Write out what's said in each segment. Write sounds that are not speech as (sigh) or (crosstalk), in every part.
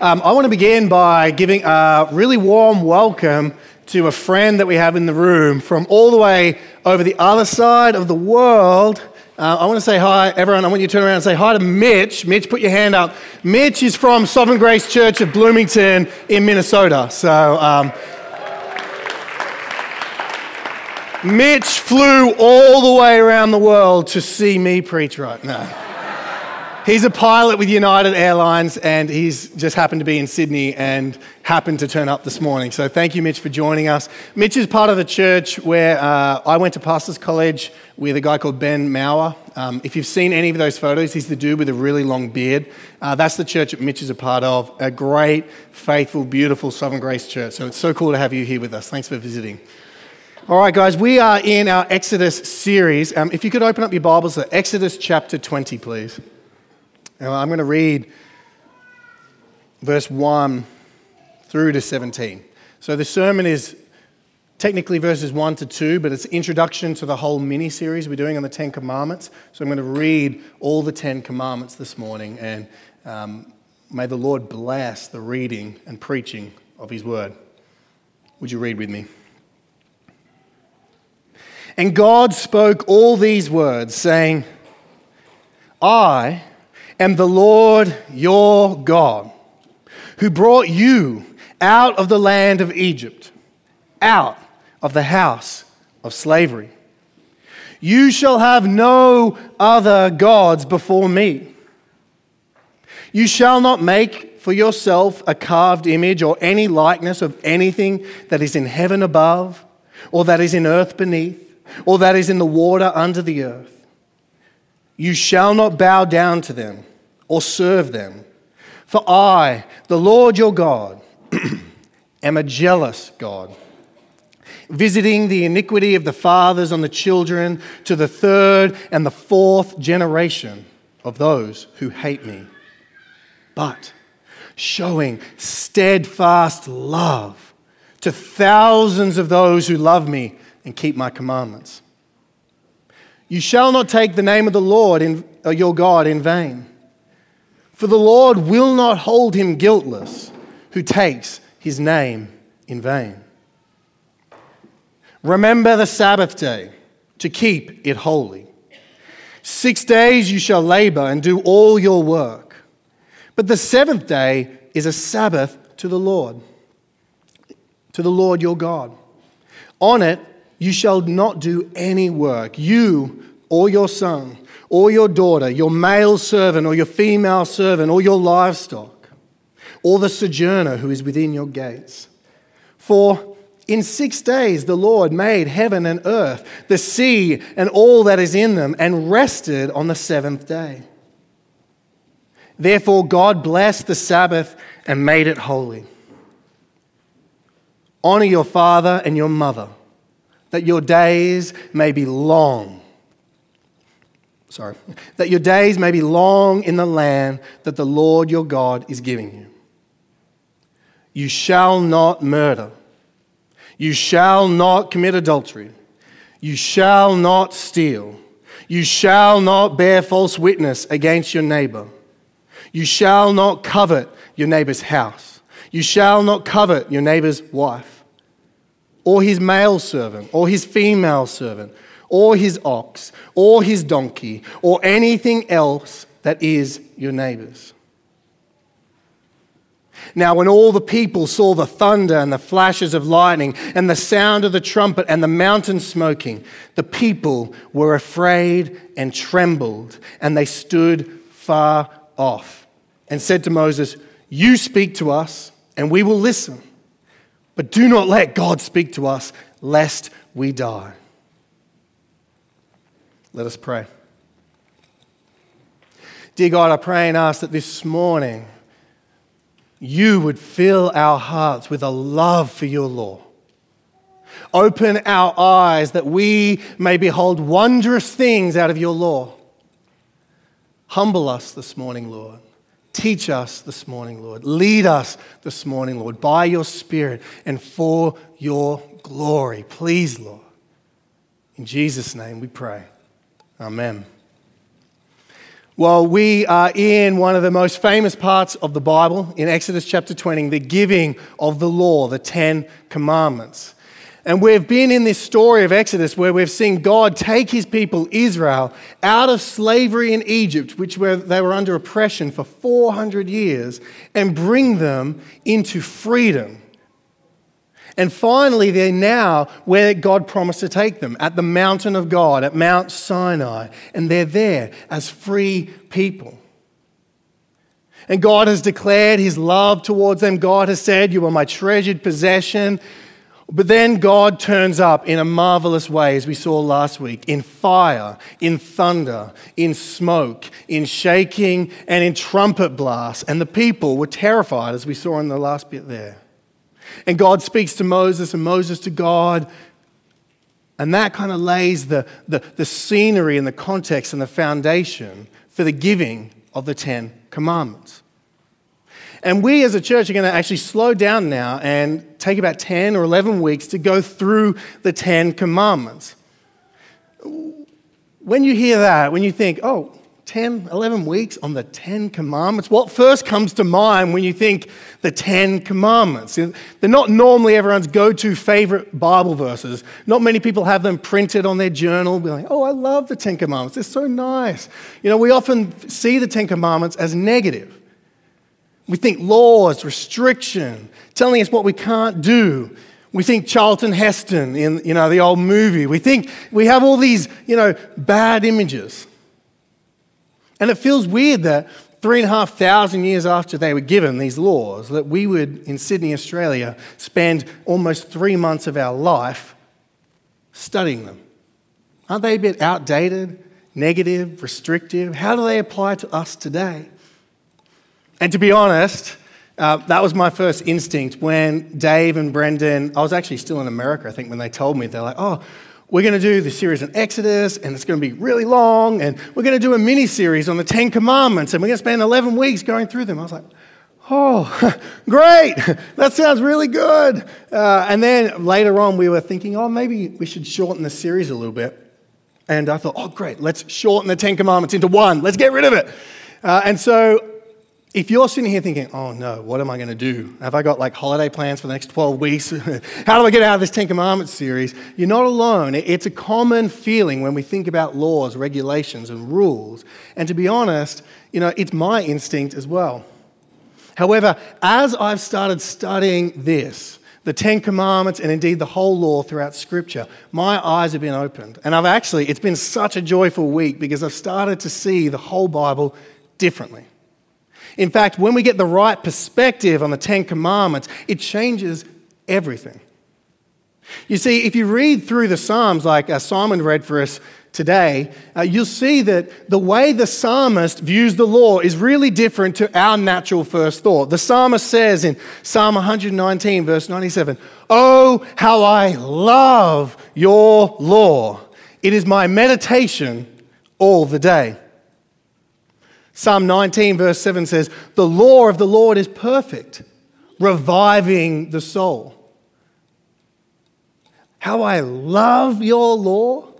Um, I want to begin by giving a really warm welcome to a friend that we have in the room from all the way over the other side of the world. Uh, I want to say hi, everyone. I want you to turn around and say hi to Mitch. Mitch, put your hand up. Mitch is from Sovereign Grace Church of Bloomington in Minnesota. So, um, Mitch flew all the way around the world to see me preach right now. He's a pilot with United Airlines, and he's just happened to be in Sydney and happened to turn up this morning. So thank you, Mitch, for joining us. Mitch is part of the church where uh, I went to Pastors College with a guy called Ben Mauer. Um, if you've seen any of those photos, he's the dude with a really long beard. Uh, that's the church that Mitch is a part of. A great, faithful, beautiful Sovereign Grace church. So it's so cool to have you here with us. Thanks for visiting. All right, guys, we are in our Exodus series. Um, if you could open up your Bibles to Exodus chapter 20, please. Now, I'm going to read verse 1 through to 17. So the sermon is technically verses 1 to 2, but it's introduction to the whole mini series we're doing on the Ten Commandments. So I'm going to read all the Ten Commandments this morning, and um, may the Lord bless the reading and preaching of His word. Would you read with me? And God spoke all these words, saying, I am the Lord your God, who brought you out of the land of Egypt, out of the house of slavery. You shall have no other gods before me. You shall not make for yourself a carved image or any likeness of anything that is in heaven above, or that is in earth beneath, or that is in the water under the earth. You shall not bow down to them or serve them. For I, the Lord your God, (clears throat) am a jealous God, visiting the iniquity of the fathers on the children to the third and the fourth generation of those who hate me, but showing steadfast love to thousands of those who love me and keep my commandments. You shall not take the name of the Lord in, uh, your God in vain. For the Lord will not hold him guiltless who takes his name in vain. Remember the Sabbath day to keep it holy. Six days you shall labor and do all your work. But the seventh day is a Sabbath to the Lord, to the Lord your God. On it you shall not do any work, you or your son or your daughter, your male servant or your female servant, or your livestock, or the sojourner who is within your gates. For in six days the Lord made heaven and earth, the sea and all that is in them, and rested on the seventh day. Therefore, God blessed the Sabbath and made it holy. Honor your father and your mother, that your days may be long sorry, that your days may be long in the land that the Lord your God is giving you. You shall not murder. You shall not commit adultery. You shall not steal. You shall not bear false witness against your neighbor. You shall not covet your neighbor's house. You shall not covet your neighbor's wife, or his male servant, or his female servant or his ox, or his donkey, or anything else that is your neighbor's. Now, when all the people saw the thunder and the flashes of lightning and the sound of the trumpet and the mountain smoking, the people were afraid and trembled, and they stood far off and said to Moses, You speak to us, and we will listen. But do not let God speak to us, lest we die. Let us pray. Dear God, I pray and ask that this morning you would fill our hearts with a love for your law. Open our eyes that we may behold wondrous things out of your law. Humble us this morning, Lord. Teach us this morning, Lord. Lead us this morning, Lord, by your Spirit and for your glory. Please, Lord. In Jesus' name we pray. Amen. Well, we are in one of the most famous parts of the Bible in Exodus chapter 20, the giving of the law, the Ten Commandments. And we've been in this story of Exodus where we've seen God take his people, Israel, out of slavery in Egypt, which where they were under oppression for 400 years, and bring them into freedom. And finally, they're now where God promised to take them at the mountain of God, at Mount Sinai. And they're there as free people. And God has declared his love towards them. God has said, You are my treasured possession. But then God turns up in a marvelous way, as we saw last week, in fire, in thunder, in smoke, in shaking, and in trumpet blasts. And the people were terrified, as we saw in the last bit there. And God speaks to Moses and Moses to God. And that kind of lays the, the, the scenery and the context and the foundation for the giving of the Ten Commandments. And we as a church are going to actually slow down now and take about 10 or 11 weeks to go through the Ten Commandments. When you hear that, when you think, oh, 10, 11 weeks on the 10 commandments. What first comes to mind when you think the 10 commandments? They're not normally everyone's go to favorite Bible verses. Not many people have them printed on their journal, be like, oh, I love the 10 commandments. They're so nice. You know, we often see the 10 commandments as negative. We think laws, restriction, telling us what we can't do. We think Charlton Heston in, you know, the old movie. We think we have all these, you know, bad images. And it feels weird that three and a half thousand years after they were given these laws, that we would, in Sydney, Australia, spend almost three months of our life studying them. Aren't they a bit outdated, negative, restrictive? How do they apply to us today? And to be honest, uh, that was my first instinct when Dave and Brendan, I was actually still in America, I think, when they told me, they're like, oh, we're going to do the series on Exodus, and it's going to be really long, and we're going to do a mini series on the Ten Commandments, and we're going to spend 11 weeks going through them. I was like, oh, (laughs) great, (laughs) that sounds really good. Uh, and then later on, we were thinking, oh, maybe we should shorten the series a little bit. And I thought, oh, great, let's shorten the Ten Commandments into one, let's get rid of it. Uh, and so if you're sitting here thinking, oh no, what am I going to do? Have I got like holiday plans for the next 12 weeks? (laughs) How do I get out of this Ten Commandments series? You're not alone. It's a common feeling when we think about laws, regulations, and rules. And to be honest, you know, it's my instinct as well. However, as I've started studying this, the Ten Commandments, and indeed the whole law throughout Scripture, my eyes have been opened. And I've actually, it's been such a joyful week because I've started to see the whole Bible differently. In fact, when we get the right perspective on the Ten Commandments, it changes everything. You see, if you read through the Psalms, like uh, Simon read for us today, uh, you'll see that the way the psalmist views the law is really different to our natural first thought. The psalmist says in Psalm 119, verse 97, Oh, how I love your law! It is my meditation all the day. Psalm 19, verse 7 says, The law of the Lord is perfect, reviving the soul. How I love your law,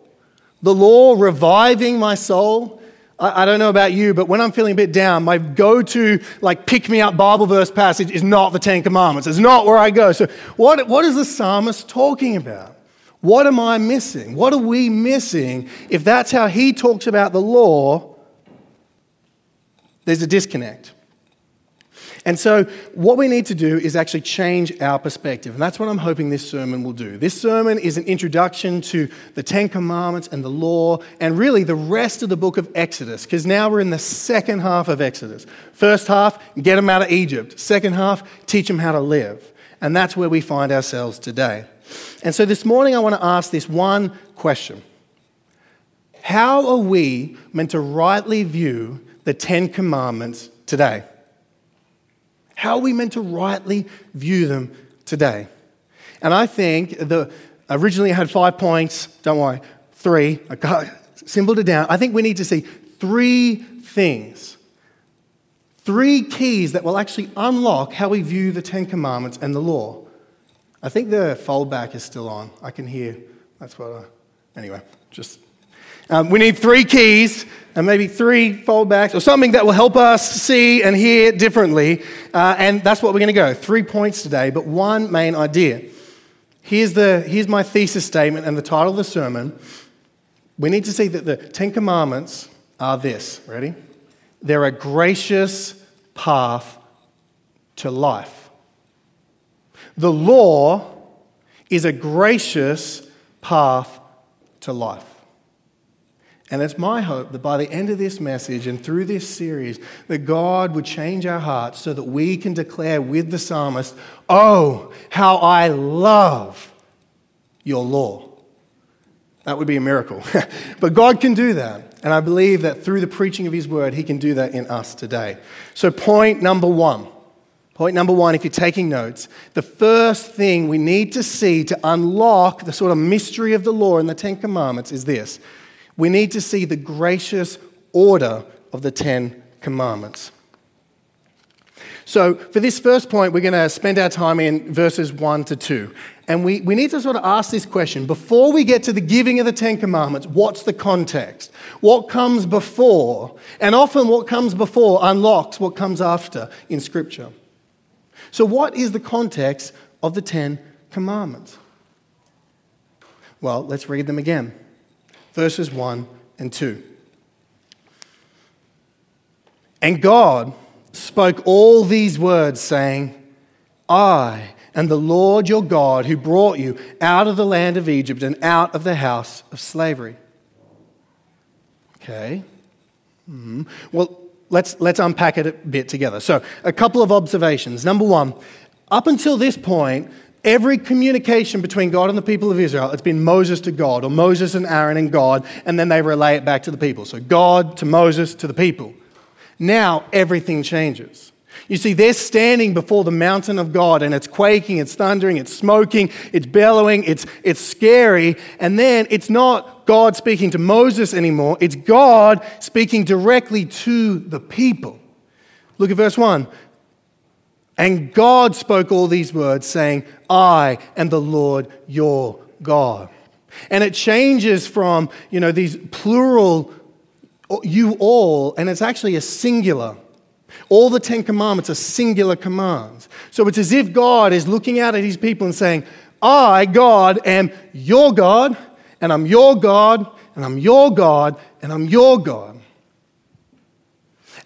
the law reviving my soul. I, don't know about you, but when I'm feeling a bit down, my go to, like, pick me up Bible verse passage is not the Ten Commandments. It's not where I go. So, what, what is the psalmist talking about? What am I missing? What are we missing if that's how he talks about the law? There's a disconnect. And so, what we need to do is actually change our perspective. And that's what I'm hoping this sermon will do. This sermon is an introduction to the Ten Commandments and the law, and really the rest of the book of Exodus, because now we're in the second half of Exodus. First half, get them out of Egypt. Second half, teach them how to live. And that's where we find ourselves today. And so, this morning, I want to ask this one question How are we meant to rightly view the Ten Commandments today? How are we meant to rightly view them today? And I think the originally I had five points. Don't worry, three. I got simpled it down. I think we need to see three things, three keys that will actually unlock how we view the Ten Commandments and the law. I think the foldback is still on. I can hear. That's what. I, anyway, just Um, we need three keys and maybe three foldbacks or something that will help us see and hear differently. Uh, and that's what we're going to go. Three points today, but one main idea. Here's, the, here's my thesis statement and the title of the sermon. We need to see that the Ten Commandments are this. Ready? They're a gracious path to life. The law is a gracious path to life. And it's my hope that by the end of this message and through this series, that God would change our hearts so that we can declare with the psalmist, Oh, how I love your law. That would be a miracle. (laughs) but God can do that. And I believe that through the preaching of His word, He can do that in us today. So, point number one. Point number one, if you're taking notes, the first thing we need to see to unlock the sort of mystery of the law and the Ten Commandments is this we need to see the gracious order of the Ten Commandments. So, for this first point, we're going to spend our time in verses 1 to 2. And we, we need to sort of ask this question before we get to the giving of the Ten Commandments, what's the context? What comes before? And often, what comes before unlocks what comes after in Scripture. So, what is the context of the Ten Commandments? Well, let's read them again verses 1 and 2. And God spoke all these words, saying, I am the Lord your God who brought you out of the land of Egypt and out of the house of slavery. Okay. Mm-hmm. Well, let's, let's unpack it a bit together. So, a couple of observations. Number one, up until this point, Every communication between God and the people of Israel, it's been Moses to God, or Moses and Aaron and God, and then they relay it back to the people. So God to Moses to the people. Now everything changes. You see, they're standing before the mountain of God and it's quaking, it's thundering, it's smoking, it's bellowing, it's, it's scary. And then it's not God speaking to Moses anymore, it's God speaking directly to the people. Look at verse 1. And God spoke all these words, saying, I am the Lord your God. And it changes from, you know, these plural, you all, and it's actually a singular. All the Ten Commandments are singular commands. So it's as if God is looking out at his people and saying, I, God, am your God, and I'm your God, and I'm your God, and I'm your God.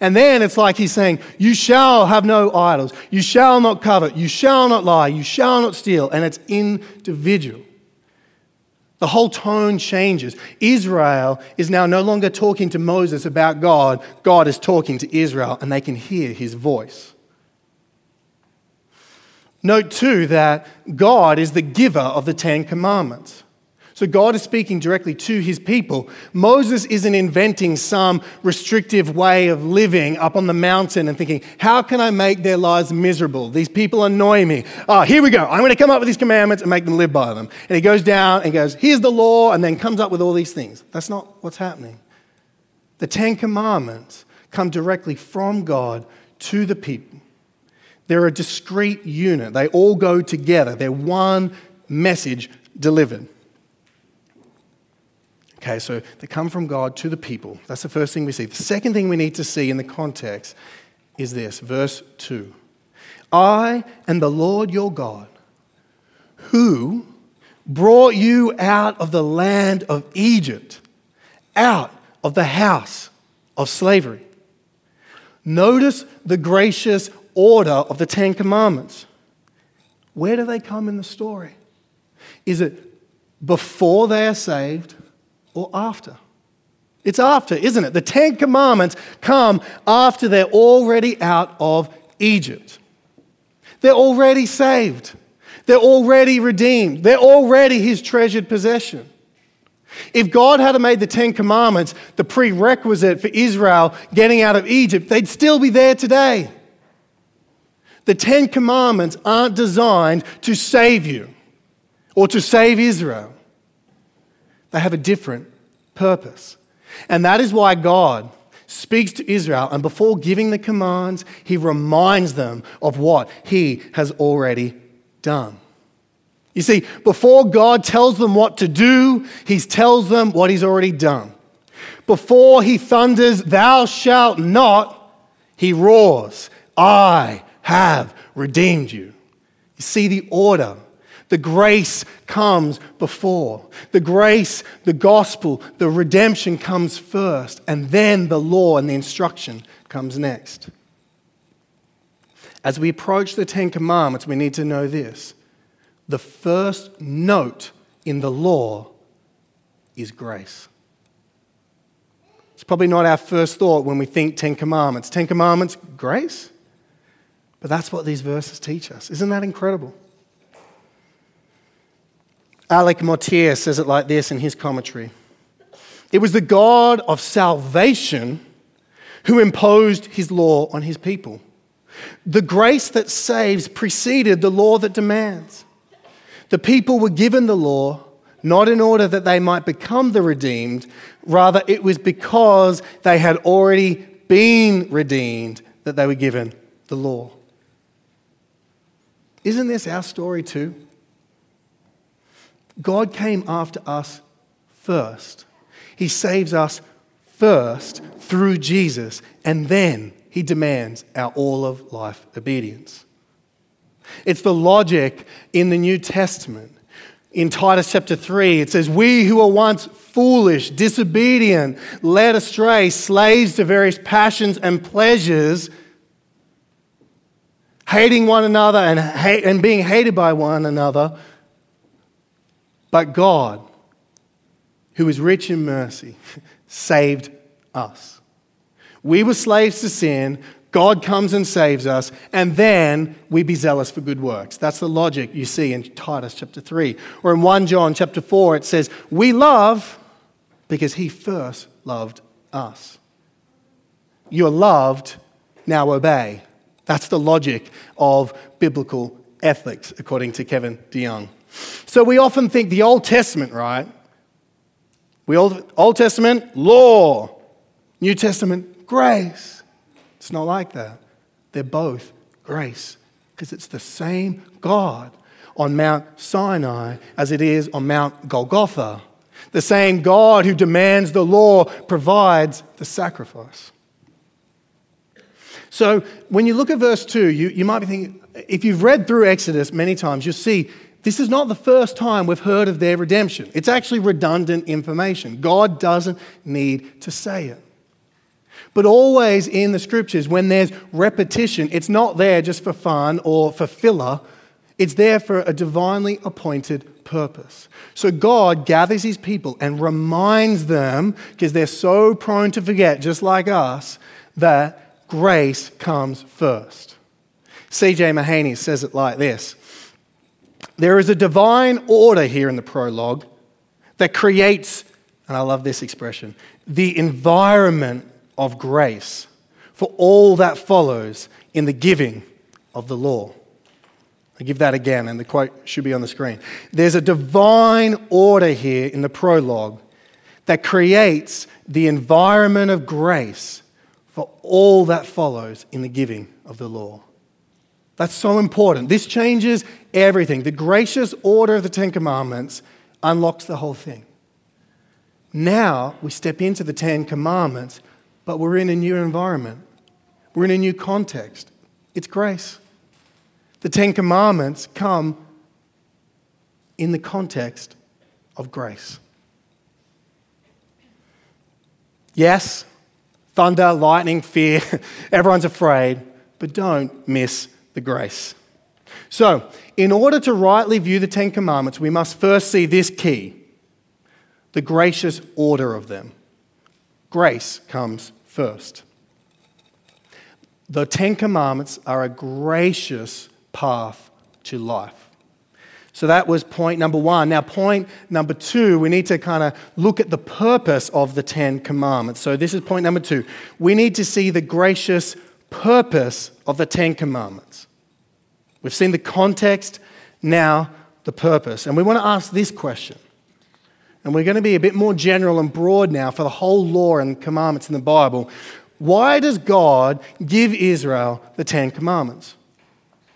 And then it's like he's saying, You shall have no idols. You shall not covet. You shall not lie. You shall not steal. And it's individual. The whole tone changes. Israel is now no longer talking to Moses about God. God is talking to Israel, and they can hear his voice. Note too that God is the giver of the Ten Commandments. So God is speaking directly to his people. Moses isn't inventing some restrictive way of living up on the mountain and thinking, how can I make their lives miserable? These people annoy me. Oh, here we go. I'm going to come up with these commandments and make them live by them. And he goes down and goes, here's the law, and then comes up with all these things. That's not what's happening. The Ten Commandments come directly from God to the people. They're a discrete unit, they all go together, they're one message delivered. Okay, so they come from God to the people. That's the first thing we see. The second thing we need to see in the context is this verse 2 I am the Lord your God who brought you out of the land of Egypt, out of the house of slavery. Notice the gracious order of the Ten Commandments. Where do they come in the story? Is it before they are saved? Or after? It's after, isn't it? The Ten Commandments come after they're already out of Egypt. They're already saved. They're already redeemed. They're already his treasured possession. If God had made the Ten Commandments the prerequisite for Israel getting out of Egypt, they'd still be there today. The Ten Commandments aren't designed to save you or to save Israel. They have a different purpose. And that is why God speaks to Israel, and before giving the commands, he reminds them of what he has already done. You see, before God tells them what to do, he tells them what he's already done. Before he thunders, Thou shalt not, he roars, I have redeemed you. You see the order. The grace comes before. The grace, the gospel, the redemption comes first, and then the law and the instruction comes next. As we approach the Ten Commandments, we need to know this. The first note in the law is grace. It's probably not our first thought when we think Ten Commandments. Ten Commandments, grace? But that's what these verses teach us. Isn't that incredible? Alec Motyer says it like this in his commentary It was the God of salvation who imposed his law on his people. The grace that saves preceded the law that demands. The people were given the law not in order that they might become the redeemed, rather, it was because they had already been redeemed that they were given the law. Isn't this our story too? God came after us first. He saves us first through Jesus, and then he demands our all of life obedience. It's the logic in the New Testament. In Titus chapter 3, it says, We who were once foolish, disobedient, led astray, slaves to various passions and pleasures, hating one another and, hate, and being hated by one another, but God, who is rich in mercy, (laughs) saved us. We were slaves to sin. God comes and saves us, and then we be zealous for good works. That's the logic you see in Titus chapter 3. Or in 1 John chapter 4, it says, We love because he first loved us. You're loved, now obey. That's the logic of biblical ethics, according to Kevin DeYoung. So we often think the Old Testament, right? We Old, Old Testament, law. New Testament, grace. It's not like that. They're both grace because it's the same God on Mount Sinai as it is on Mount Golgotha. The same God who demands the law provides the sacrifice. So when you look at verse 2, you, you might be thinking, if you've read through Exodus many times, you'll see this is not the first time we've heard of their redemption. It's actually redundant information. God doesn't need to say it. But always in the scriptures, when there's repetition, it's not there just for fun or for filler, it's there for a divinely appointed purpose. So God gathers his people and reminds them, because they're so prone to forget, just like us, that grace comes first. C.J. Mahaney says it like this There is a divine order here in the prologue that creates, and I love this expression, the environment of grace for all that follows in the giving of the law. I give that again, and the quote should be on the screen. There's a divine order here in the prologue that creates the environment of grace for all that follows in the giving of the law. That's so important. This changes everything. The gracious order of the Ten Commandments unlocks the whole thing. Now we step into the Ten Commandments but we're in a new environment. We're in a new context. It's grace. The Ten Commandments come in the context of grace. Yes, thunder, lightning, fear, (laughs) everyone's afraid, but don't miss the grace. So, in order to rightly view the Ten Commandments, we must first see this key the gracious order of them. Grace comes first. The Ten Commandments are a gracious path to life. So that was point number one. Now, point number two, we need to kind of look at the purpose of the Ten Commandments. So, this is point number two. We need to see the gracious purpose of the Ten Commandments. We've seen the context, now the purpose. And we want to ask this question and we're going to be a bit more general and broad now for the whole law and commandments in the Bible. Why does God give Israel the Ten Commandments?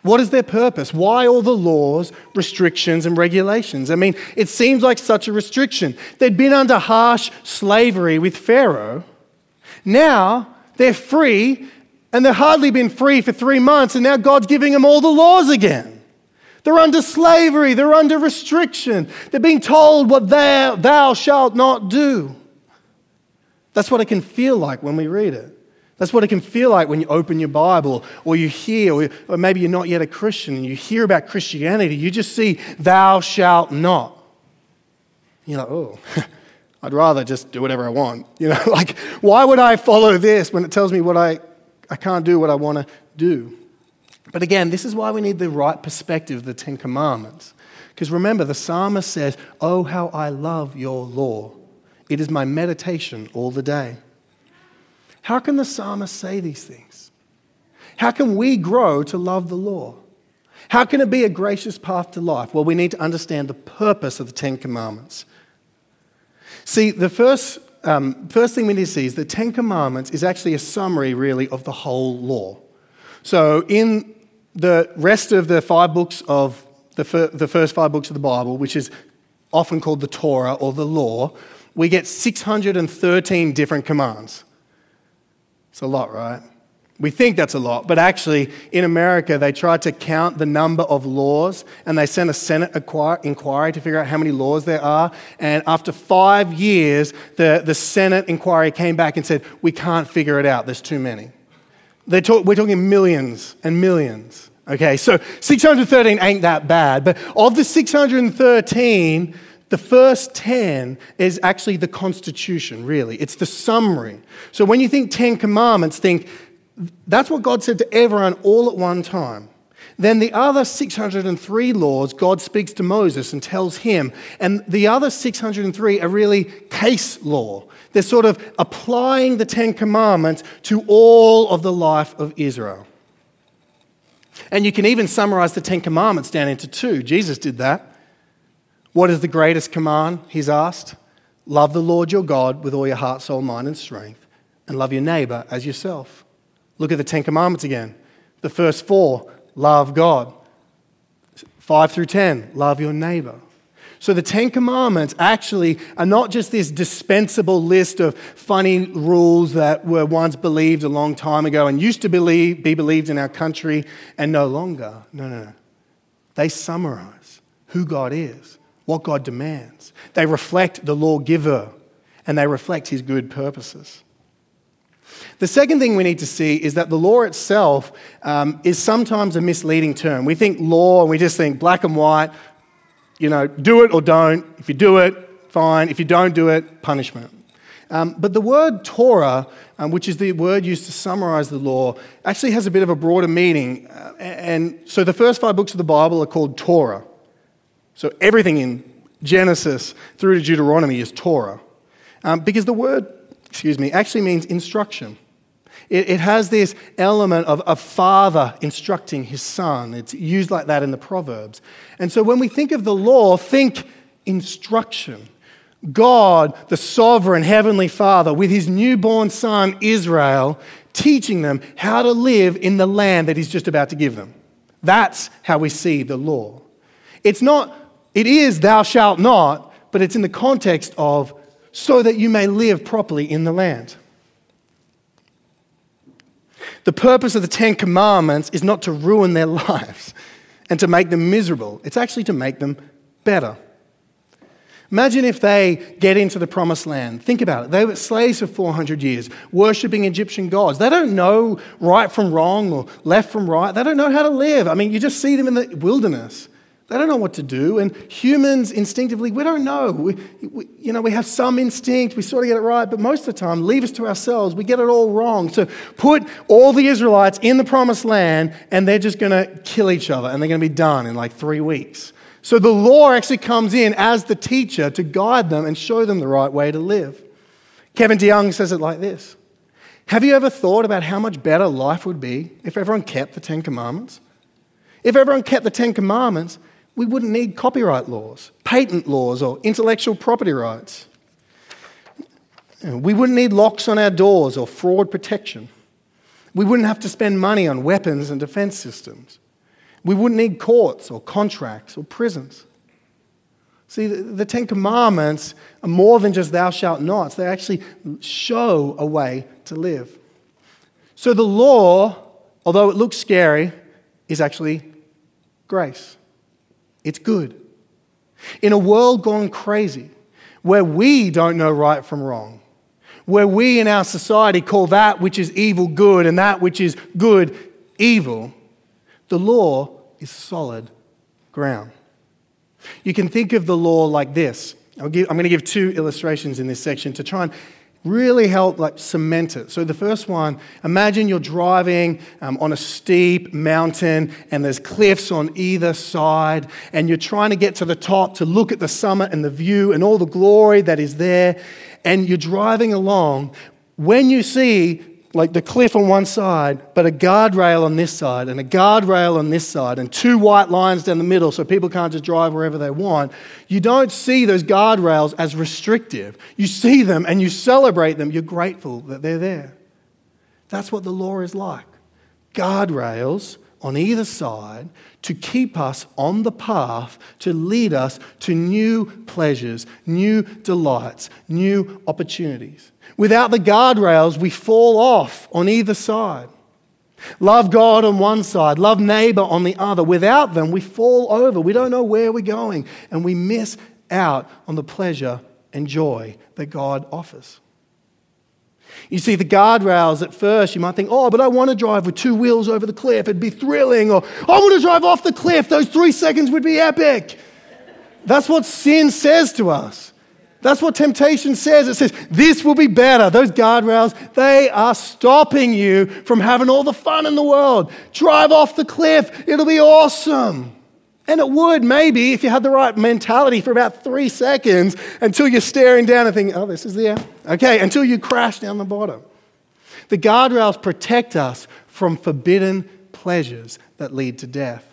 What is their purpose? Why all the laws, restrictions, and regulations? I mean, it seems like such a restriction. They'd been under harsh slavery with Pharaoh. Now they're free, and they've hardly been free for three months, and now God's giving them all the laws again. They're under slavery, they're under restriction. They're being told what thou, thou shalt not do. That's what it can feel like when we read it. That's what it can feel like when you open your Bible or you hear, or, or maybe you're not yet a Christian and you hear about Christianity. You just see, thou shalt not. You're like, oh, (laughs) I'd rather just do whatever I want. You know, (laughs) like, why would I follow this when it tells me what I, I can't do what I want to do? But again, this is why we need the right perspective of the Ten Commandments. Because remember, the psalmist says, Oh, how I love your law. It is my meditation all the day. How can the psalmist say these things? How can we grow to love the law? How can it be a gracious path to life? Well, we need to understand the purpose of the Ten Commandments. See, the first, um, first thing we need to see is the Ten Commandments is actually a summary, really, of the whole law. So, in the rest of the five books of the, fir- the first five books of the Bible, which is often called the Torah or the law, we get 613 different commands. It's a lot, right? We think that's a lot, but actually, in America, they tried to count the number of laws and they sent a Senate inquiry to figure out how many laws there are. And after five years, the, the Senate inquiry came back and said, We can't figure it out, there's too many. Talk, we're talking millions and millions. Okay, so 613 ain't that bad, but of the 613, the first 10 is actually the Constitution, really. It's the summary. So when you think 10 commandments, think that's what God said to everyone all at one time. Then the other 603 laws, God speaks to Moses and tells him. And the other 603 are really case law. They're sort of applying the Ten Commandments to all of the life of Israel. And you can even summarize the Ten Commandments down into two. Jesus did that. What is the greatest command? He's asked. Love the Lord your God with all your heart, soul, mind, and strength, and love your neighbor as yourself. Look at the Ten Commandments again. The first four love God. Five through ten, love your neighbor. So the Ten Commandments actually are not just this dispensable list of funny rules that were once believed a long time ago and used to believe, be believed in our country and no longer. No, no, no. They summarize who God is what God demands. They reflect the lawgiver and they reflect his good purposes. The second thing we need to see is that the law itself um, is sometimes a misleading term. We think law and we just think black and white, you know, do it or don't. If you do it, fine. If you don't do it, punishment. Um, but the word Torah, um, which is the word used to summarize the law, actually has a bit of a broader meaning. Uh, and so the first five books of the Bible are called Torah. So everything in Genesis through to Deuteronomy is Torah. Um, because the word, excuse me, actually means instruction. It, it has this element of a father instructing his son. It's used like that in the Proverbs. And so when we think of the law, think instruction. God, the sovereign heavenly father, with his newborn son Israel, teaching them how to live in the land that he's just about to give them. That's how we see the law. It's not it is, thou shalt not, but it's in the context of so that you may live properly in the land. The purpose of the Ten Commandments is not to ruin their (laughs) lives and to make them miserable, it's actually to make them better. Imagine if they get into the promised land. Think about it. They were slaves for 400 years, worshipping Egyptian gods. They don't know right from wrong or left from right. They don't know how to live. I mean, you just see them in the wilderness. They don't know what to do. And humans instinctively, we don't know. We, we, you know, we have some instinct, we sort of get it right, but most of the time, leave us to ourselves, we get it all wrong. So put all the Israelites in the promised land, and they're just going to kill each other, and they're going to be done in like three weeks. So the law actually comes in as the teacher to guide them and show them the right way to live. Kevin DeYoung says it like this Have you ever thought about how much better life would be if everyone kept the Ten Commandments? If everyone kept the Ten Commandments, we wouldn't need copyright laws, patent laws, or intellectual property rights. We wouldn't need locks on our doors or fraud protection. We wouldn't have to spend money on weapons and defense systems. We wouldn't need courts or contracts or prisons. See, the Ten Commandments are more than just thou shalt nots, they actually show a way to live. So the law, although it looks scary, is actually grace. It's good. In a world gone crazy, where we don't know right from wrong, where we in our society call that which is evil good and that which is good evil, the law is solid ground. You can think of the law like this. i am going to give two illustrations in this section to try and really help like cement it. So the first one, imagine you're driving um, on a steep mountain and there's cliffs on either side and you're trying to get to the top to look at the summit and the view and all the glory that is there and you're driving along. When you see like the cliff on one side, but a guardrail on this side, and a guardrail on this side, and two white lines down the middle so people can't just drive wherever they want, you don't see those guardrails as restrictive. You see them and you celebrate them. You're grateful that they're there. That's what the law is like guardrails on either side to keep us on the path to lead us to new pleasures, new delights, new opportunities. Without the guardrails, we fall off on either side. Love God on one side, love neighbor on the other. Without them, we fall over. We don't know where we're going, and we miss out on the pleasure and joy that God offers. You see, the guardrails at first, you might think, oh, but I want to drive with two wheels over the cliff. It'd be thrilling. Or I want to drive off the cliff. Those three seconds would be epic. That's what sin says to us. That's what temptation says. It says, this will be better. Those guardrails, they are stopping you from having all the fun in the world. Drive off the cliff. It'll be awesome. And it would, maybe, if you had the right mentality for about three seconds until you're staring down and thinking, oh, this is the end. Okay, until you crash down the bottom. The guardrails protect us from forbidden pleasures that lead to death.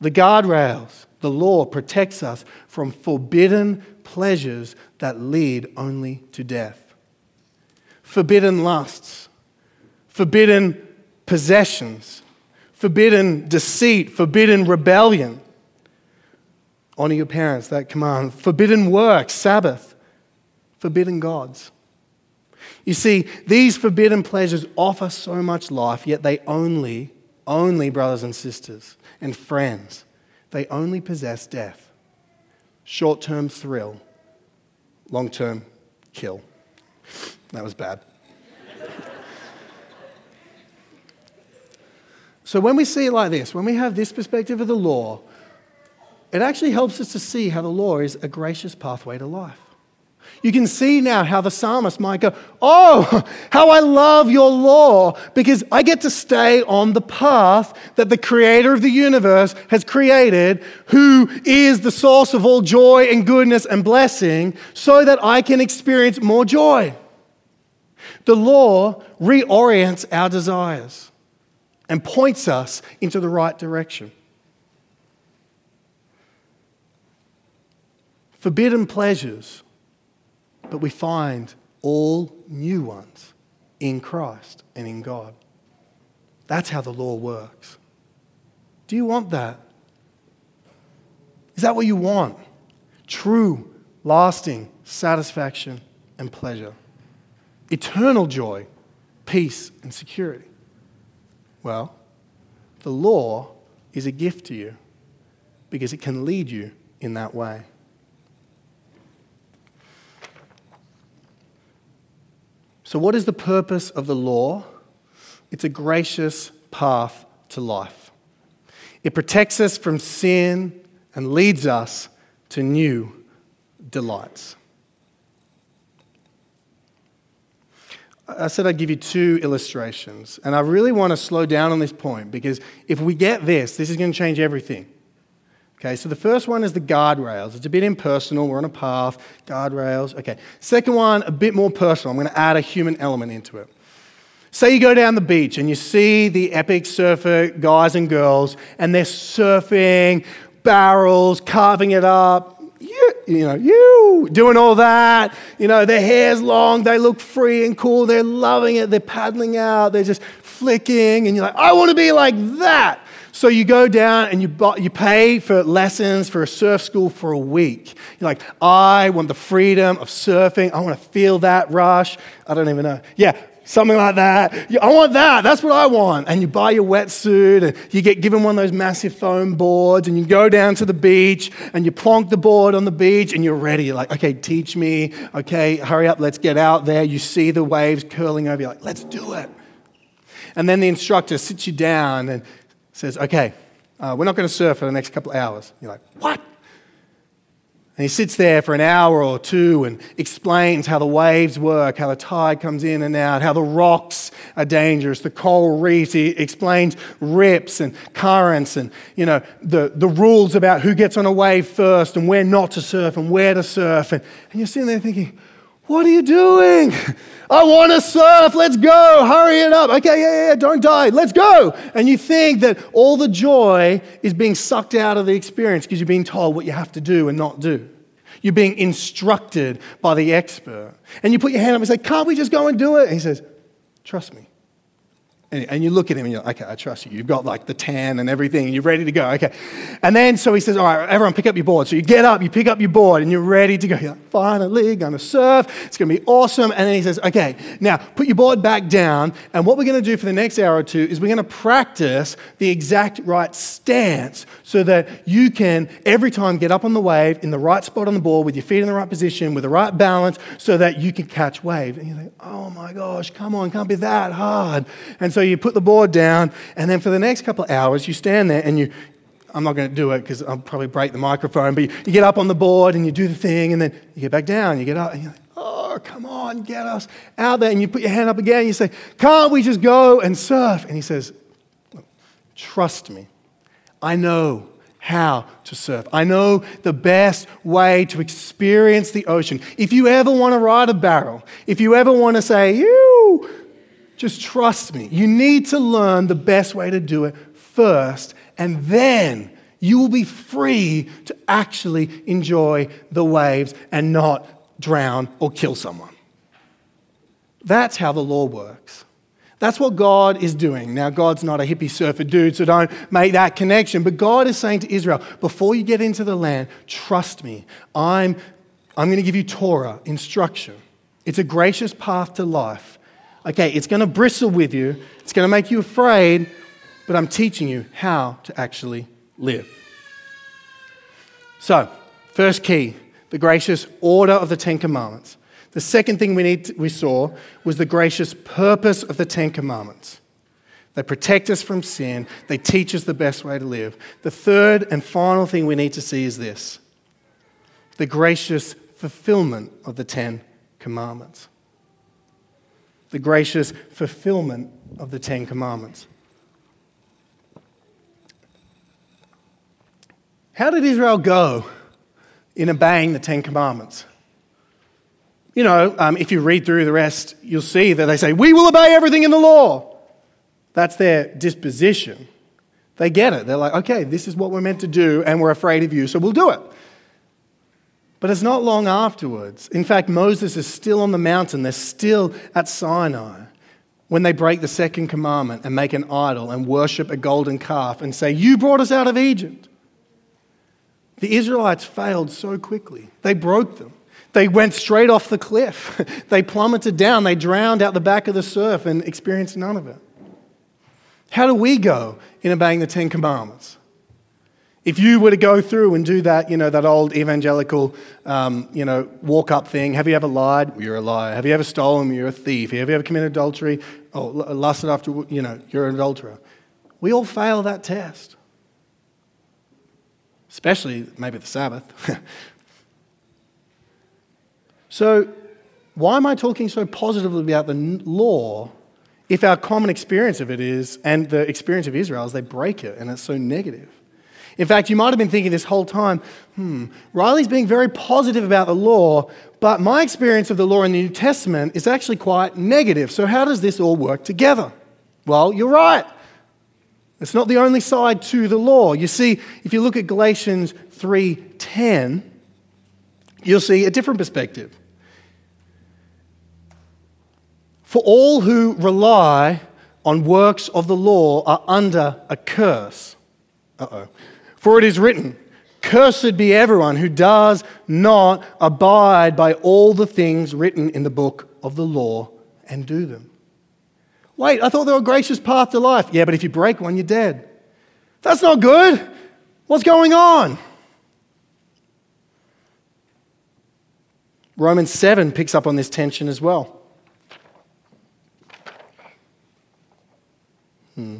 The guardrails the law protects us from forbidden pleasures that lead only to death. Forbidden lusts, forbidden possessions, forbidden deceit, forbidden rebellion. Honor your parents, that command. Forbidden work, Sabbath, forbidden gods. You see, these forbidden pleasures offer so much life, yet they only, only, brothers and sisters and friends, they only possess death. Short term thrill, long term kill. That was bad. (laughs) so, when we see it like this, when we have this perspective of the law, it actually helps us to see how the law is a gracious pathway to life. You can see now how the psalmist might go, Oh, how I love your law because I get to stay on the path that the creator of the universe has created, who is the source of all joy and goodness and blessing, so that I can experience more joy. The law reorients our desires and points us into the right direction. Forbidden pleasures but we find all new ones in Christ and in God. That's how the law works. Do you want that? Is that what you want? True, lasting satisfaction and pleasure, eternal joy, peace, and security. Well, the law is a gift to you because it can lead you in that way. So, what is the purpose of the law? It's a gracious path to life. It protects us from sin and leads us to new delights. I said I'd give you two illustrations, and I really want to slow down on this point because if we get this, this is going to change everything. Okay, so the first one is the guardrails. It's a bit impersonal. We're on a path, guardrails. Okay, second one, a bit more personal. I'm going to add a human element into it. Say you go down the beach and you see the epic surfer guys and girls, and they're surfing, barrels, carving it up. You, you know, you doing all that. You know, their hair's long, they look free and cool, they're loving it, they're paddling out, they're just flicking, and you're like, I want to be like that. So you go down and you, buy, you pay for lessons for a surf school for a week. You're like, I want the freedom of surfing. I want to feel that rush. I don't even know. Yeah, something like that. I want that. That's what I want. And you buy your wetsuit and you get given one of those massive foam boards and you go down to the beach and you plonk the board on the beach and you're ready. You're like, okay, teach me. Okay, hurry up. Let's get out there. You see the waves curling over. You're like, let's do it. And then the instructor sits you down and says, Okay, uh, we're not going to surf for the next couple of hours. You're like, What? And he sits there for an hour or two and explains how the waves work, how the tide comes in and out, how the rocks are dangerous, the coral reefs. He explains rips and currents and, you know, the, the rules about who gets on a wave first and where not to surf and where to surf. And, and you're sitting there thinking, what are you doing? I want to surf. Let's go. Hurry it up. Okay, yeah, yeah, don't die. Let's go. And you think that all the joy is being sucked out of the experience because you're being told what you have to do and not do. You're being instructed by the expert. And you put your hand up and say, Can't we just go and do it? And he says, Trust me. And, you look at him and you're like, okay, I trust you. You've got like the tan and everything, and you're ready to go. Okay. And then so he says, all right, everyone pick up your board. So you get up, you pick up your board, and you're ready to go. You're like, finally, gonna surf. It's gonna be awesome. And then he says, okay, now put your board back down. And what we're gonna do for the next hour or two is we're gonna practice the exact right stance so that you can every time get up on the wave in the right spot on the board with your feet in the right position, with the right balance, so that you can catch wave. And you think, oh my gosh, come on, can't be that hard. And so you put the board down, and then for the next couple of hours, you stand there and you, I'm not going to do it because I'll probably break the microphone, but you, you, get up on the board and you do the thing, and then you get back down, you get up, and you're like, oh, come on, get us out there. And you put your hand up again, and you say, can't we just go and surf? And he says, trust me, I know how to surf. I know the best way to experience the ocean. If you ever want to ride a barrel, if you ever want to say, you, just trust me. You need to learn the best way to do it first, and then you will be free to actually enjoy the waves and not drown or kill someone. That's how the law works. That's what God is doing. Now, God's not a hippie surfer dude, so don't make that connection. But God is saying to Israel, before you get into the land, trust me. I'm, I'm going to give you Torah, instruction. It's a gracious path to life. Okay, it's going to bristle with you, it's going to make you afraid, but I'm teaching you how to actually live. So, first key the gracious order of the Ten Commandments. The second thing we, need to, we saw was the gracious purpose of the Ten Commandments. They protect us from sin, they teach us the best way to live. The third and final thing we need to see is this the gracious fulfillment of the Ten Commandments the gracious fulfillment of the Ten Commandments. How did Israel go in obeying the Ten Commandments? You know, um, if you read through the rest, you'll see that they say, We will obey everything in the law. That's their disposition. They get it. They're like, Okay, this is what we're meant to do, and we're afraid of you, so we'll do it. But it's not long afterwards. In fact, Moses is still on the mountain, they're still at Sinai when they break the second commandment and make an idol and worship a golden calf and say, You brought us out of Egypt. The Israelites failed so quickly, they broke them. They went straight off the cliff. (laughs) they plummeted down. They drowned out the back of the surf and experienced none of it. How do we go in obeying the Ten Commandments? If you were to go through and do that, you know, that old evangelical, um, you know, walk up thing, have you ever lied? You're a liar. Have you ever stolen? You're a thief. Have you ever committed adultery? Oh, lusted after, you know, you're an adulterer. We all fail that test, especially maybe the Sabbath. (laughs) so, why am I talking so positively about the law if our common experience of it is, and the experience of Israel is they break it and it's so negative? In fact, you might have been thinking this whole time, hmm, Riley's being very positive about the law, but my experience of the law in the New Testament is actually quite negative. So, how does this all work together? Well, you're right. It's not the only side to the law. You see, if you look at Galatians 3:10, you'll see a different perspective. For all who rely on works of the law are under a curse. Uh oh. For it is written, Cursed be everyone who does not abide by all the things written in the book of the law and do them. Wait, I thought there were a gracious path to life. Yeah, but if you break one, you're dead. That's not good. What's going on? Romans 7 picks up on this tension as well. Hmm.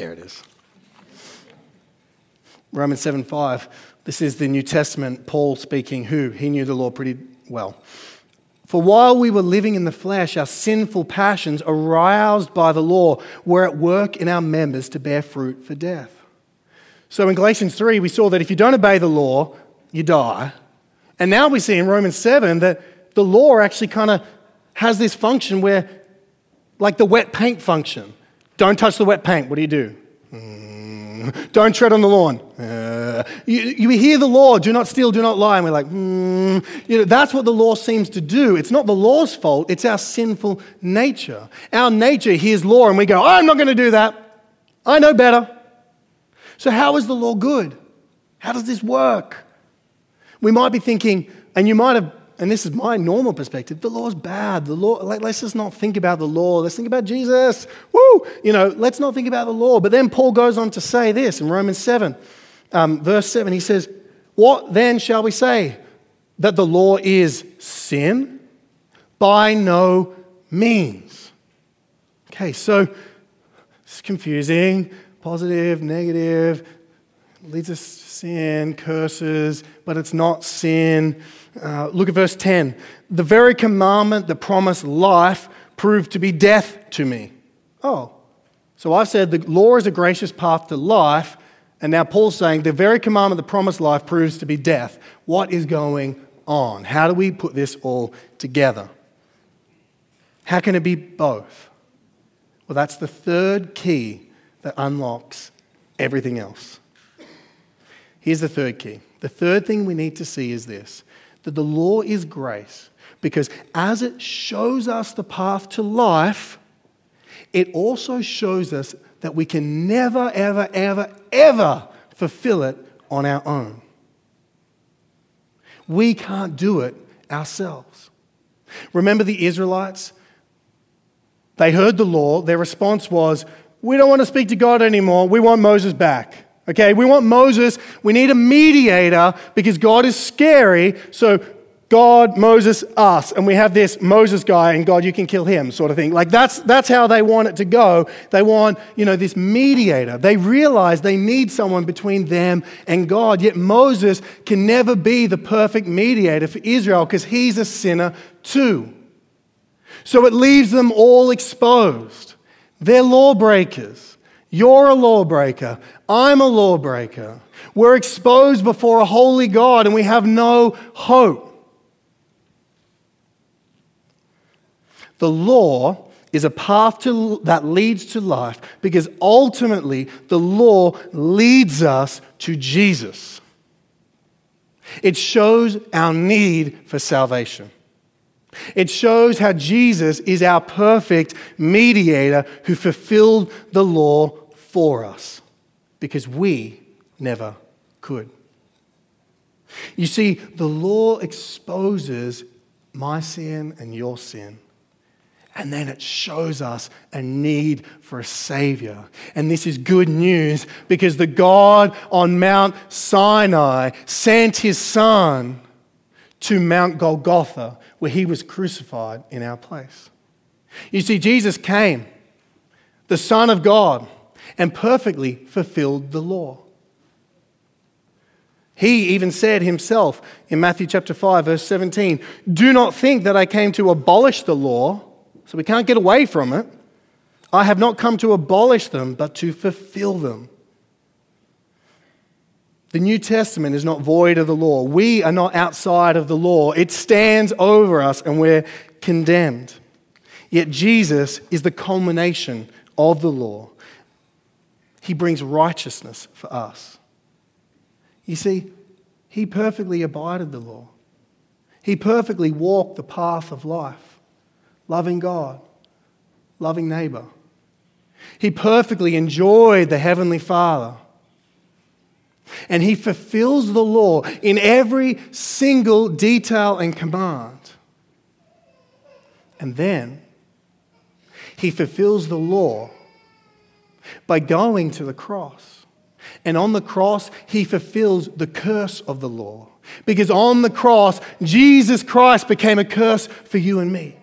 There it is. Romans 7 5. This is the New Testament, Paul speaking, who he knew the law pretty well. For while we were living in the flesh, our sinful passions, aroused by the law, were at work in our members to bear fruit for death. So in Galatians 3, we saw that if you don't obey the law, you die. And now we see in Romans 7 that the law actually kind of has this function where, like the wet paint function, don't touch the wet paint. What do you do? Mm, don't tread on the lawn. Uh, you, you, hear the law, do not steal, do not lie. And we're like, mm. you know, that's what the law seems to do. It's not the law's fault, it's our sinful nature. Our nature hears law and we go, I'm not going to do that. I know better. So, how is the law good? How does this work? We might be thinking, and you might have, and this is my normal perspective, the law's bad. The law, like, let's just not think about the law. Let's think about Jesus. Woo! You know, let's not think about the law. But then Paul goes on to say this in Romans 7, um, verse 7. He says, What then shall we say? That the law is sin? By no means. Okay, so it's confusing. Positive, negative, leads us to sin, curses, but it's not sin. Uh, look at verse 10. The very commandment that promised life proved to be death to me. Oh, so I've said the law is a gracious path to life, and now Paul's saying the very commandment that promised life proves to be death. What is going on? How do we put this all together? How can it be both? Well, that's the third key that unlocks everything else. Here's the third key. The third thing we need to see is this that the law is grace because as it shows us the path to life, it also shows us that we can never, ever, ever, ever fulfill it on our own. We can't do it ourselves. Remember the Israelites? They heard the law. Their response was, We don't want to speak to God anymore. We want Moses back. Okay, we want Moses. We need a mediator because God is scary. So, God, Moses, us. And we have this Moses guy, and God, you can kill him, sort of thing. Like, that's, that's how they want it to go. They want, you know, this mediator. They realize they need someone between them and God. Yet Moses can never be the perfect mediator for Israel because he's a sinner too. So it leaves them all exposed. They're lawbreakers. You're a lawbreaker. I'm a lawbreaker. We're exposed before a holy God and we have no hope. The law is a path to, that leads to life because ultimately the law leads us to Jesus. It shows our need for salvation. It shows how Jesus is our perfect mediator who fulfilled the law for us because we never could. You see, the law exposes my sin and your sin. And then it shows us a need for a Savior. And this is good news because the God on Mount Sinai sent his Son to Mount Golgotha, where he was crucified in our place. You see, Jesus came, the Son of God and perfectly fulfilled the law. He even said himself in Matthew chapter 5 verse 17, "Do not think that I came to abolish the law, so we can't get away from it. I have not come to abolish them, but to fulfill them." The New Testament is not void of the law. We are not outside of the law. It stands over us and we're condemned. Yet Jesus is the culmination of the law. He brings righteousness for us. You see, he perfectly abided the law. He perfectly walked the path of life. loving God, loving neighbor. He perfectly enjoyed the Heavenly Father. And he fulfills the law in every single detail and command. And then he fulfills the law by going to the cross. And on the cross, he fulfills the curse of the law. Because on the cross, Jesus Christ became a curse for you and me.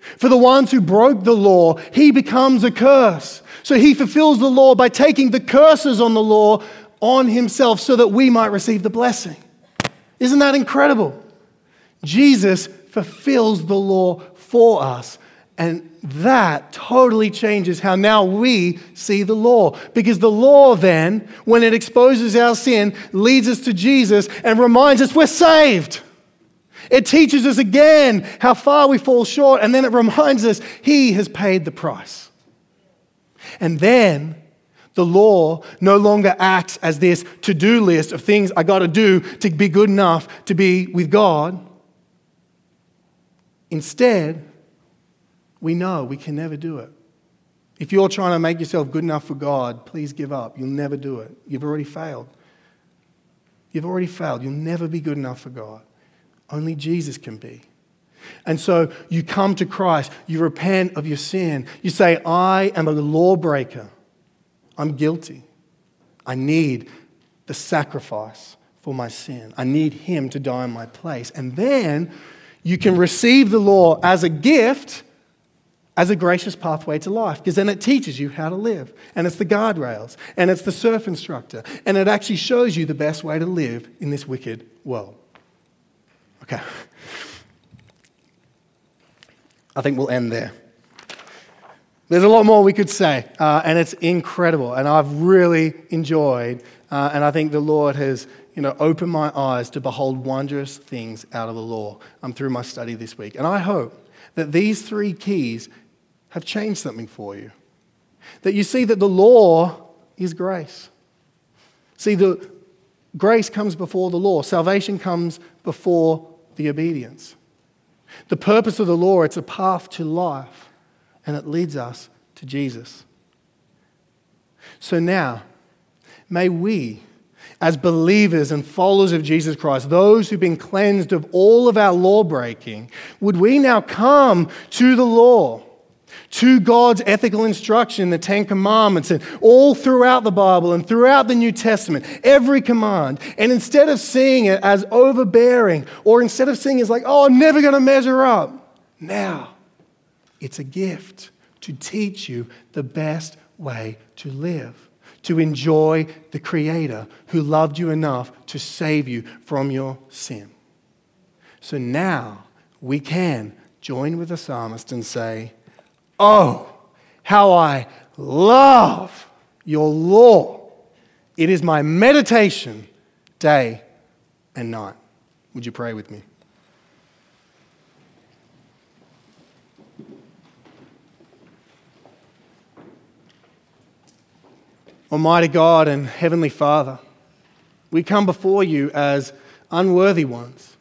For the ones who broke the law, he becomes a curse. So he fulfills the law by taking the curses on the law on himself so that we might receive the blessing. Isn't that incredible? Jesus fulfills the law for us. And that totally changes how now we see the law. Because the law, then, when it exposes our sin, leads us to Jesus and reminds us we're saved. It teaches us again how far we fall short, and then it reminds us He has paid the price. And then the law no longer acts as this to do list of things I got to do to be good enough to be with God. Instead, we know we can never do it. If you're trying to make yourself good enough for God, please give up. You'll never do it. You've already failed. You've already failed. You'll never be good enough for God. Only Jesus can be. And so you come to Christ, you repent of your sin, you say, I am a lawbreaker. I'm guilty. I need the sacrifice for my sin. I need Him to die in my place. And then you can receive the law as a gift, as a gracious pathway to life, because then it teaches you how to live. And it's the guardrails, and it's the surf instructor, and it actually shows you the best way to live in this wicked world. Okay. I think we'll end there. There's a lot more we could say, uh, and it's incredible. And I've really enjoyed, uh, and I think the Lord has you know, opened my eyes to behold wondrous things out of the law um, through my study this week. And I hope that these three keys have changed something for you. That you see that the law is grace. See, the grace comes before the law, salvation comes before the obedience. The purpose of the law, it's a path to life, and it leads us to Jesus. So now, may we, as believers and followers of Jesus Christ, those who've been cleansed of all of our law breaking, would we now come to the law? To God's ethical instruction, the Ten Commandments, and all throughout the Bible and throughout the New Testament, every command. And instead of seeing it as overbearing, or instead of seeing it as like, oh, I'm never going to measure up, now it's a gift to teach you the best way to live, to enjoy the Creator who loved you enough to save you from your sin. So now we can join with the psalmist and say, Oh, how I love your law. It is my meditation day and night. Would you pray with me? Almighty God and Heavenly Father, we come before you as unworthy ones,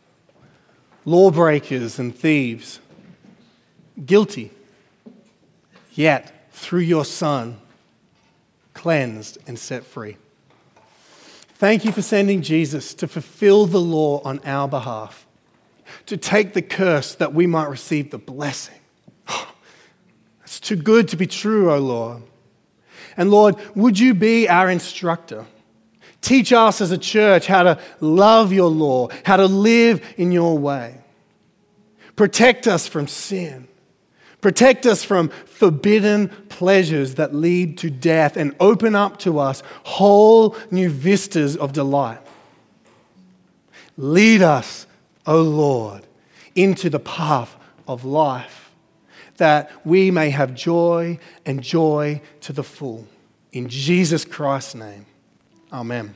lawbreakers and thieves, guilty yet through your Son, cleansed and set free. Thank you for sending Jesus to fulfill the law on our behalf, to take the curse that we might receive the blessing. (gasps) It's too good to be true, O Lord. And Lord, would you be our instructor? Teach us as a church how to love your law, how to live in your way. Protect us from sin. Protect us from forbidden pleasures that lead to death and open up to us whole new vistas of delight. Lead us, O Lord, into the path of life that we may have joy and joy to the full. In Jesus Christ's name, amen.